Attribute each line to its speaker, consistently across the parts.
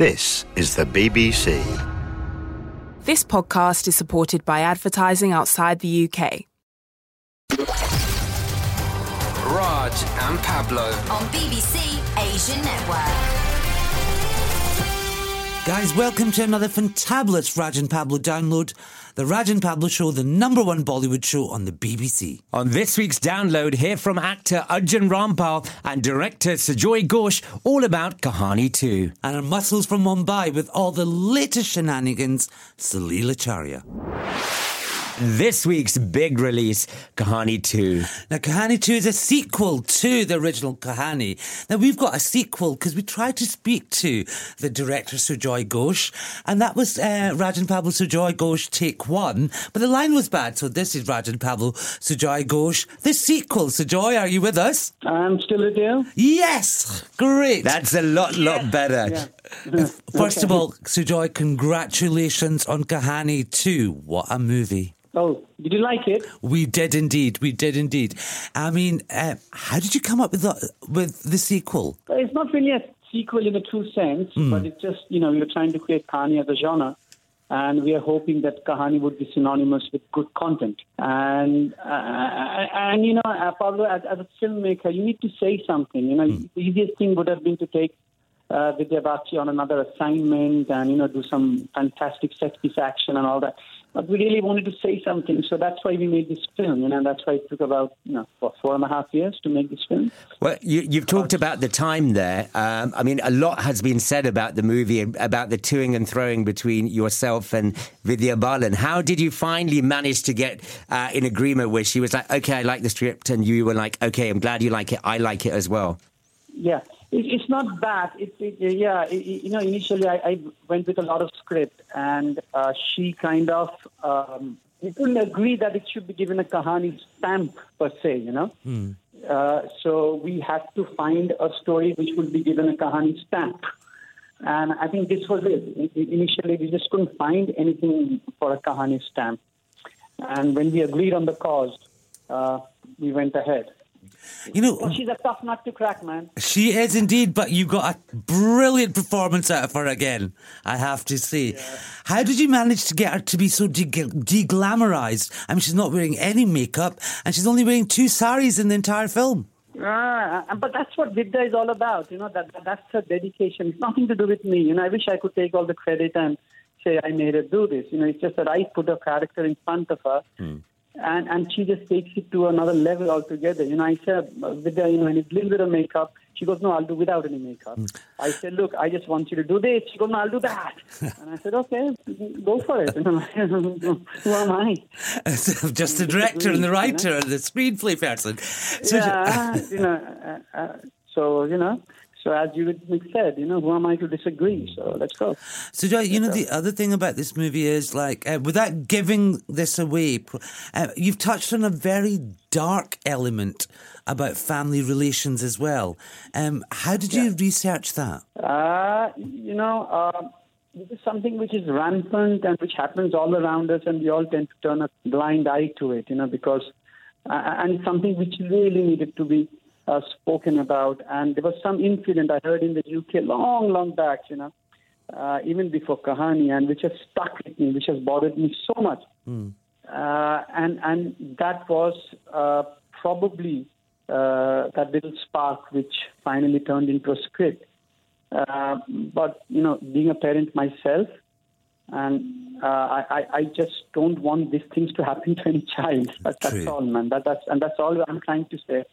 Speaker 1: This is the BBC.
Speaker 2: This podcast is supported by advertising outside the UK.
Speaker 3: Raj and Pablo.
Speaker 4: on BBC Asian Network.
Speaker 5: Guys, welcome to another fantabulous Raj and Pablo download. The Raj and Pablo Show, the number one Bollywood show on the BBC.
Speaker 6: On this week's download, hear from actor Arjun Rampal and director Sujoy Ghosh all about Kahaani 2.
Speaker 5: And our muscles from Mumbai with all the latest shenanigans, Salil Acharya.
Speaker 6: This week's big release, Kahaani 2.
Speaker 5: Now, Kahaani 2 is a sequel to the original Kahaani. Now, we've got a sequel because we tried to speak to the director Sujoy Ghosh, and that was uh, Raj and Pablo Sujoy Ghosh take one, but the line was bad, so this is Raj and Pablo Sujoy Ghosh. The sequel, Sujoy, are you with us?
Speaker 7: I'm still with you.
Speaker 5: Yes! Great!
Speaker 6: That's a lot, lot better.
Speaker 5: First of all, Sujoy, congratulations on Kahaani 2. What a movie.
Speaker 7: Oh, did you like it?
Speaker 5: We did indeed. We did indeed. I mean, uh, how did you come up with the, with the sequel?
Speaker 7: It's not really a sequel in a true sense, but it's just, you know, we were trying to create Kahaani as a genre. And we are hoping that Kahaani would be synonymous with good content. And, uh, and you know, uh, Pablo, as, as a filmmaker, you need to say something. You know, the easiest thing would have been to take uh, Vidya Bagchi on another assignment and, you know, do some fantastic set piece action and all that. But we really wanted to say something, so that's why we made this film, you know, and that's why it took about, you know, what, four and a half years to make this film.
Speaker 6: Well, you, you've talked about the time there. Um, I mean, a lot has been said about the movie, about the toing and throwing between yourself and Vidya Balan. How did you finally manage to get uh, in agreement where she was like, okay, I like the script, and you were like, okay, I'm glad you like it, I like it as well?
Speaker 7: Yeah, it, it's not bad. It, it, yeah, it, you know, initially I, I went with a lot of script, and uh, she kind of um, we couldn't agree that it should be given a kahani stamp per se, you know. Uh, so we had to find a story which would be given a kahani stamp. And I think this was it. Initially, we just couldn't find anything for a kahani stamp. And when we agreed on the cause, uh, we went ahead.
Speaker 5: You know,
Speaker 7: But she's a tough nut to crack, man.
Speaker 5: she is indeed, but you got a brilliant performance out of her again, I have to say. How did you manage to get her to be so de- de-glamorized? I mean, she's not wearing any makeup, and she's only wearing two saris in the entire film.
Speaker 7: Ah, but that's what Vidya is all about. You know, that, that that's her dedication. It's nothing to do with me. You know, I wish I could take all the credit and say I made her do this. You know, it's just that I put a character in front of her, and and she just takes it to another level altogether. You know, I said, with the, you know, and a little bit of makeup. She goes, no, I'll do without any makeup. I said, look, I just want you to do this. She goes, no, I'll do that. and I said, okay, go for it. Who am I?
Speaker 5: Just the director and the writer and the screenplay person. So
Speaker 7: yeah, you know. Uh, uh, so you know. So as you said, you know, who am I to disagree? So let's go.
Speaker 5: Sujoy, you know, the other thing about this movie is like, uh, without giving this away, uh, you've touched on a very dark element about family relations as well. Um, how did you research that?
Speaker 7: Uh, you know, uh, this is something which is rampant and which happens all around us, and we all tend to turn a blind eye to it. You know, because uh, and something which really needed to be uh, spoken about. And there was some incident I heard in the UK long, long back. You know. Uh, even before Kahaani, and which has stuck with me, which has bothered me so much. uh, and and that was uh, probably uh, that little spark which finally turned into a script. Uh, but you know, being a parent myself, and uh, I, I I just don't want these things to happen to any child. That, that's all, man. That, that's and that's all I'm trying to say.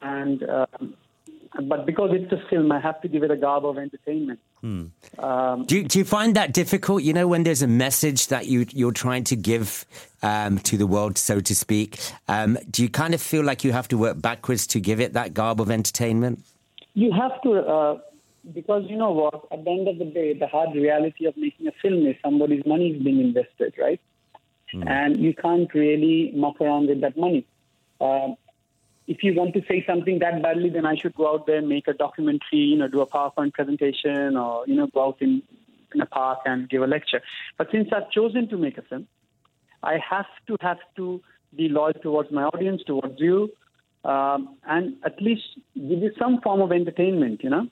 Speaker 7: And um, but because it's a film, I have to give it a garb of entertainment. Um,
Speaker 6: Do you, do you find that difficult? You know, when there's a message that you you're trying to give um, to the world, so to speak. Um, do you kind of feel like you have to work backwards to give it that garb of entertainment?
Speaker 7: You have to, uh, because you know what, at the end of the day, the hard reality of making a film is somebody's money is being invested, right? And you can't really muck around with that money. Um if you want to say something that badly, then I should go out there and make a documentary, you know, do a PowerPoint presentation or, you know, go out in, in a park and give a lecture. But since I've chosen to make a film, I have to have to be loyal towards my audience, towards you, um, and at least give you some form of entertainment. You know,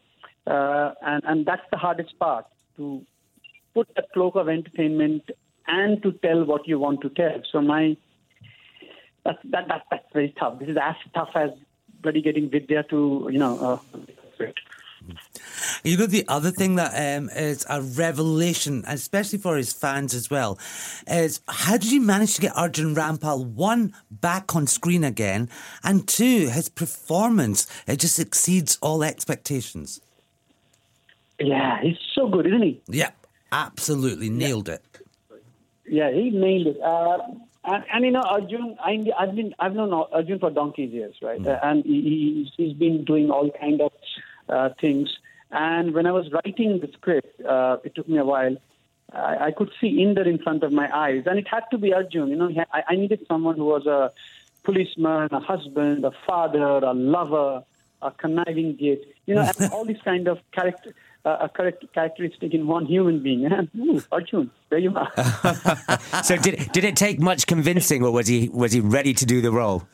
Speaker 7: uh, and and that's the hardest part to put a cloak of entertainment and to tell what you want to tell. So my that's that, that that's very tough. This is as tough as bloody getting Vidya to you know. Uh,
Speaker 5: You know, the other thing that um, is a revelation, especially for his fans as well, is how did you manage to get Arjun Rampal, one, back on screen again, and two, his performance, it just exceeds all expectations.
Speaker 7: yeah, he's so good, isn't he?
Speaker 5: Yep, absolutely nailed it.
Speaker 7: Yeah, he nailed it. Uh, and, and you know, Arjun, I, I've been I've known Arjun for donkey's years, right? Uh, and he, he's, he's been doing all kind of uh, things. And when I was writing the script, uh, it took me a while. I, I could see Inder in front of my eyes, and it had to be Arjun. You know, he, I, I needed someone who was a policeman, a husband, a father, a lover, a conniving git. You know, and all these kind of character. A characteristic in one human being. Hmm, Ooh, Arjun, there you are.
Speaker 6: So did did it take much convincing, or was he was he ready to do the role?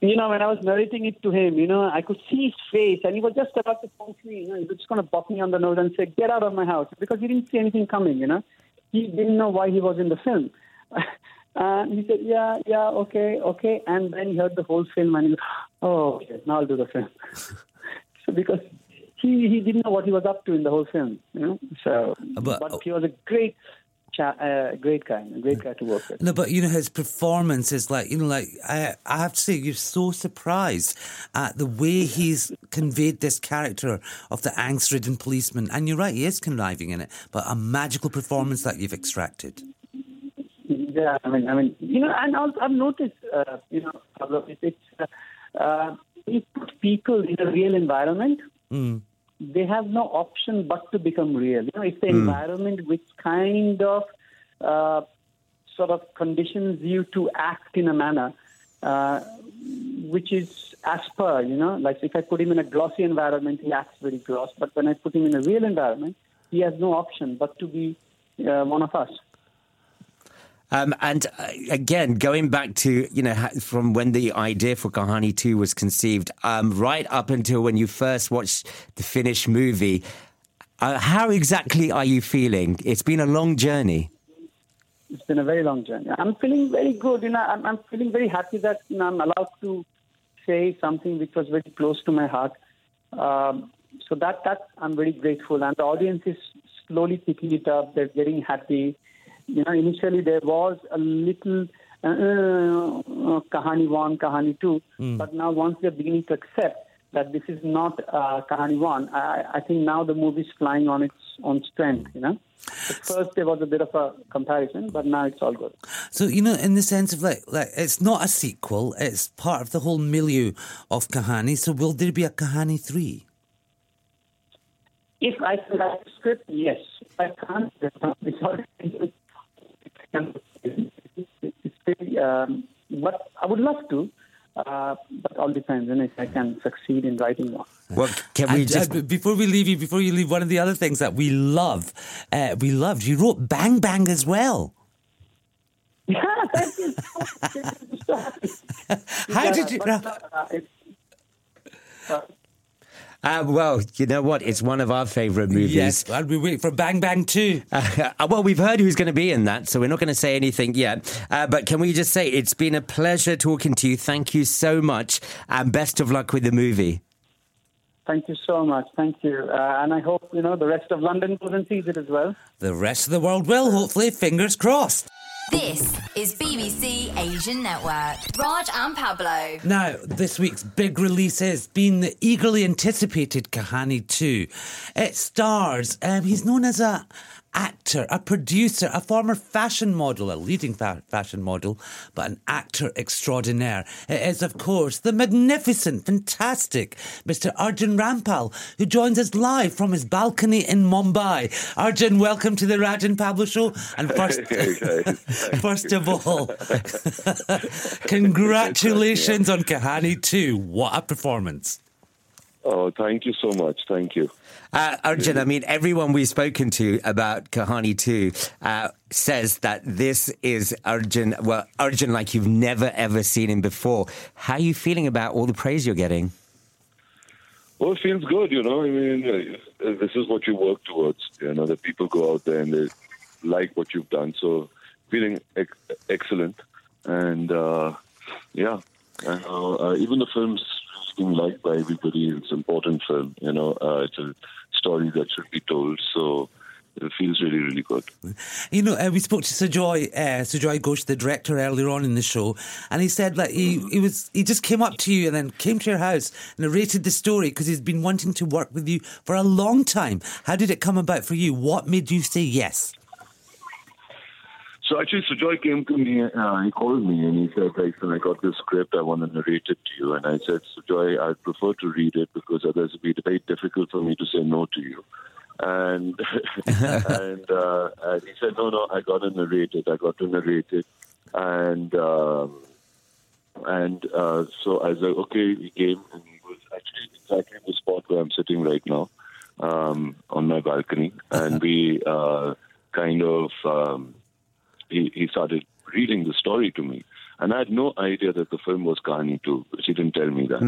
Speaker 7: you know, when I was narrating it to him, you know, I could see his face, and he was just about to punch me. You know, he was just going to pop me on the nose and say, "Get out of my house," because he didn't see anything coming. You know, he didn't know why he was in the film. and he said, "Yeah, yeah, okay, okay," and then he heard the whole film, and he, was, "Oh, okay, now I'll do the film." so because he he didn't know what he was up to in the whole film, you know. So,
Speaker 5: But-
Speaker 7: but, he was a great. Cha- uh, great guy, a great guy to work with.
Speaker 5: No, but you know his performance is like you know, like I, I have to say, you're so surprised at the way he's conveyed this character of the angst-ridden policeman. And you're right, he is conniving in it, but a magical performance that you've extracted.
Speaker 7: Yeah, I mean, I mean, you know, and also I've noticed, uh, you know, Pablo, it's uh, uh, you put people in a real environment, they have no option but to become real. You know, it's the environment which kind of uh, sort of conditions you to act in a manner uh, which is as per, you know, like if I put him in a glossy environment, he acts very gloss. But when I put him in a real environment, he has no option but to be uh, one of us.
Speaker 6: Um, and uh, again, going back to you know from when the idea for Kahaani Two was conceived, um, right up until when you first watched the finished movie, uh, how exactly are you feeling? It's been a long journey.
Speaker 7: It's been a very long journey. I'm feeling very good. You know, I'm, I'm feeling very happy that you know, I'm allowed to say something which was very close to my heart. Um, so that that I'm very grateful, and the audience is slowly picking it up. They're getting happy. You know, initially there was a little uh, uh, Kahaani one, Kahaani two, but now once they're beginning to accept that this is not uh, Kahaani one, I, I think now the movie's flying on its own strength. You know, at first there was a bit of a comparison, but now it's all good.
Speaker 5: So you know, in the sense of like, like it's not a sequel; it's part of the whole milieu of Kahaani. So will there be a Kahaani three?
Speaker 7: If I can write a script, yes. If I can't, it's all it's very, um, but I would love to. Uh, but all depends on if I can succeed in writing one.
Speaker 6: Well, can we
Speaker 5: And,
Speaker 6: just?
Speaker 5: uh, before we leave you, before you leave, one of the other things that we love, uh, we loved. You wrote Bang Bang as well.
Speaker 7: Yeah, thank you. So happy.
Speaker 5: How did you?
Speaker 7: But, uh, it's,
Speaker 6: well, you know what? It's one of our favourite movies.
Speaker 5: Yes, and we wait for Bang Bang too.
Speaker 6: Uh, well, we've heard who's going to be in that, so we're not going to say anything yet. Uh, but can we just say it's been a pleasure talking to you. Thank you so much, and best of luck with the movie.
Speaker 7: thank you so much. Thank you. Uh, and I hope, you know, the rest of London goes and sees it as well.
Speaker 5: The rest of the world will, hopefully. Fingers crossed.
Speaker 4: This is BBC Asian Network. Raj and Pablo.
Speaker 5: Now, this week's big release has been the eagerly anticipated Kahaani 2. It stars, um, he's known as a actor, a producer, a former fashion model, a leading fa- fashion model, but an actor extraordinaire. It is, of course, the magnificent, fantastic Mr. Arjun Rampal, who joins us live from his balcony in Mumbai. Arjun, welcome to the Raj and Pablo Show. And first, first of all, congratulations on Kahaani 2. What a performance.
Speaker 8: Oh, thank you so much. Thank you.
Speaker 6: Uh, Arjun, I mean, everyone we've spoken to about Kahaani 2 uh, says that this is Arjun, well, Arjun like you've never ever seen him before. How are you feeling about all the praise you're getting?
Speaker 8: Well, it feels good, you know. I mean, uh, this is what you work towards. You know, that people go out there and they like what you've done. So, feeling ex- excellent, and uh, yeah, uh, uh, even the film's being liked by everybody. It's an important film. You know, uh, it's a story that should be told. So. It feels really, really good.
Speaker 5: You know, uh, we spoke to Sujoy, uh, Sujoy Ghosh, the director, earlier on in the show, and he said that he, he was he just came up to you and then came to your house, and narrated the story because he's been wanting to work with you for a long time. How did it come about for you? What made you say yes?
Speaker 8: So actually, Sujoy came to me. Uh, he called me and he said, "Listen, I got this script. I want to narrate it to you." And I said, "Sujoy, I'd prefer to read it because otherwise it'd be very difficult for me to say no to you." And and, uh, and he said, "No, no, I got to narrate it. I got to narrate it." And um, and uh, so I was like, "Okay." He came and he was actually exactly the spot where I'm sitting right now, um, on my balcony, and we uh, kind of. Um, he, he started reading the story to me. And I had no idea that the film was Kahaani 2, She didn't tell me that.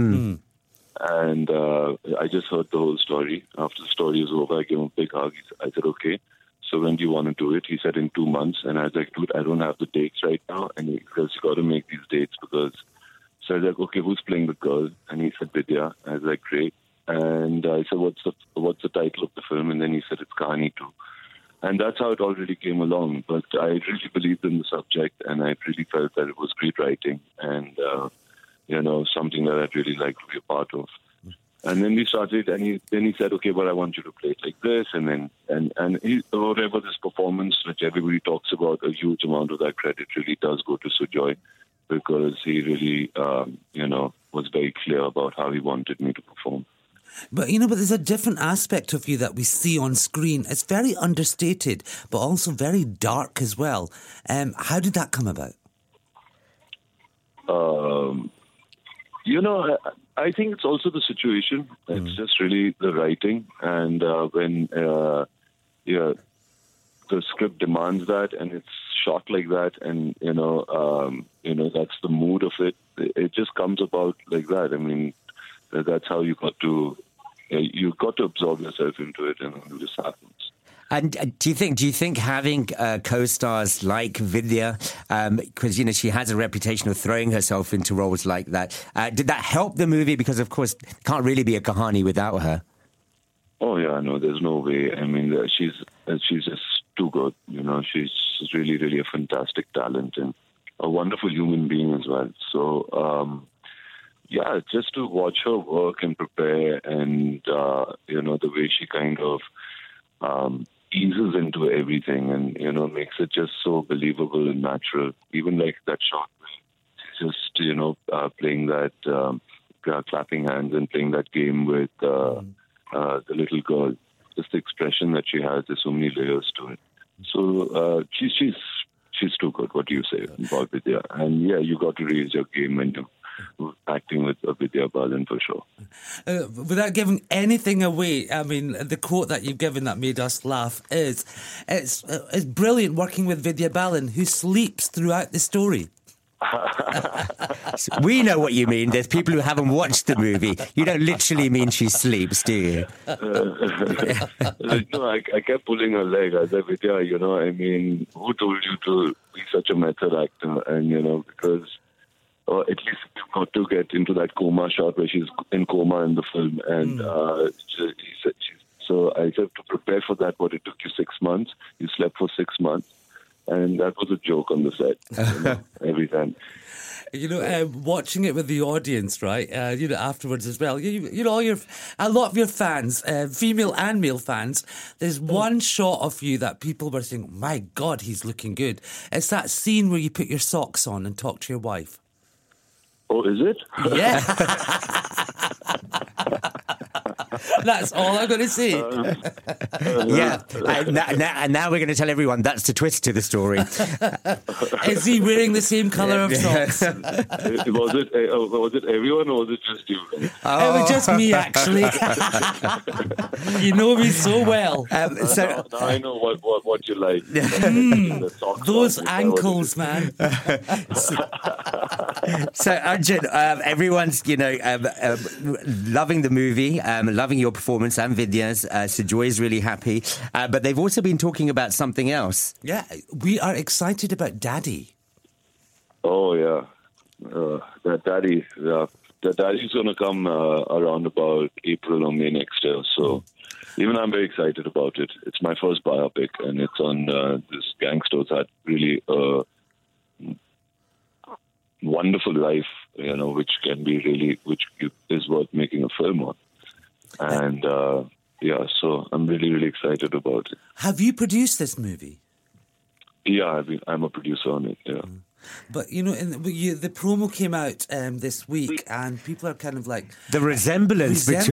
Speaker 8: And uh, I just heard the whole story. After the story was over, I gave him a big hug. I said, okay, so when do you want to do it? He said, in two months. And I was like, dude, I don't have the dates right now. And he goes, you got to make these dates because. So I was like, okay, who's playing the girl? And he said, Vidya. I was like, great. And I said, what's the what's the title of the film? And then he said, it's Kahaani 2. And that's how it already came along. But I really believed in the subject, and I really felt that it was great writing, and uh, you know something that I'd really like to be a part of. And then we started, and he then he said, "Okay, well, I want you to play it like this," and then and and he, whatever this performance, which everybody talks about, a huge amount of that credit really does go to Sujoy, because he really, um, you know, was very clear about how he wanted me to perform.
Speaker 5: But you know, but there's a different aspect of you that we see on screen. It's very understated, but also very dark as well. Um, how did that come about?
Speaker 8: Um, you know, I, I think it's also the situation. It's just really the writing, and uh, when uh, yeah, the script demands that, and it's shot like that, and you know, um, you know, that's the mood of it. It just comes about like that. I mean, that's how you got to. uh, You got to absorb yourself into it, and it just happens.
Speaker 6: And uh, do you think? Do you think having uh, co-stars like Vidya, because you know she has a reputation of throwing herself into roles like that, uh, did that help the movie? Because of course, it can't really be a Kahaani without her.
Speaker 8: Oh yeah, no, there's no way. I mean, uh, she's she's just too good. You know, she's she's really, really a fantastic talent and a wonderful human being as well. So, um, yeah, just to watch her work and prepare, and uh, you know, the way she kind of um, eases into everything, and you know, makes it just so believable and natural. Even like that shot, just you know uh, playing that. Um, uh, clapping hands and playing that game with uh, uh, the little girl. Just the expression that she has, there's so many layers to it. So uh, she's she's she's too good. What do you say about Vidya? And yeah, you got to raise your game when you're acting with uh, Vidya Balan for sure.
Speaker 5: Uh, without giving anything away, I mean, the quote that you've given that made us laugh is it's, uh, it's brilliant working with Vidya Balan, who sleeps throughout the story.
Speaker 6: We know what you mean. There's people who haven't watched the movie. You don't literally mean she sleeps, do you?
Speaker 8: no, I, I kept pulling her leg. I said, Vidya, you know, I mean, who told you to be such a method actor? And, you know, because or at least got to get into that coma shot where she's in coma in the film. And uh, she, he said, she, so I said, to prepare for that, what it took you six months. You slept for six months. And that was a joke on the set you know, every time.
Speaker 5: You know, um, watching it with the audience, right? Uh, you know, afterwards as well. You, you know, all your a lot of your fans, uh, female and male fans. There's one shot of you that people were saying, "My God, he's looking good." It's that scene where you put your socks on and talk to your wife.
Speaker 8: Oh, is it?
Speaker 5: Yeah. That's all I'm going to say.
Speaker 6: yeah. And now, now, and now we're going to tell everyone that's the twist to the story.
Speaker 5: Is he wearing the same colour of socks?
Speaker 8: Uh, was it uh, was it everyone or was it just you? Oh.
Speaker 5: It was just me, actually. you know me so well.
Speaker 6: Um, so,
Speaker 8: now, now I know what, what, what you like. The socks
Speaker 5: Hmm. Those
Speaker 8: on, is that what it
Speaker 5: ankles,
Speaker 8: is?
Speaker 5: man.
Speaker 6: so Arjun, um, everyone's you know um, um, loving the movie, um, loving your performance and Vidya's. Uh, so is really happy, uh, but they've also been talking about something else.
Speaker 5: Yeah, we are excited about Daddy.
Speaker 8: Oh yeah, uh, that daddy. Yeah, the daddy's gonna come uh, around about April or May next year. So even I'm very excited about it. It's my first biopic, and it's on uh, this gangster that really uh, wonderful life. You know, which can be really, which is worth making a film on. And uh, yeah, so I'm really, really excited about it.
Speaker 5: Have you produced this movie?
Speaker 8: Yeah, I've been, I'm a producer on it. Yeah.
Speaker 5: But you know, in the, you, the promo came out um, this week, and people are kind of like
Speaker 6: The resemblance,
Speaker 5: resemblance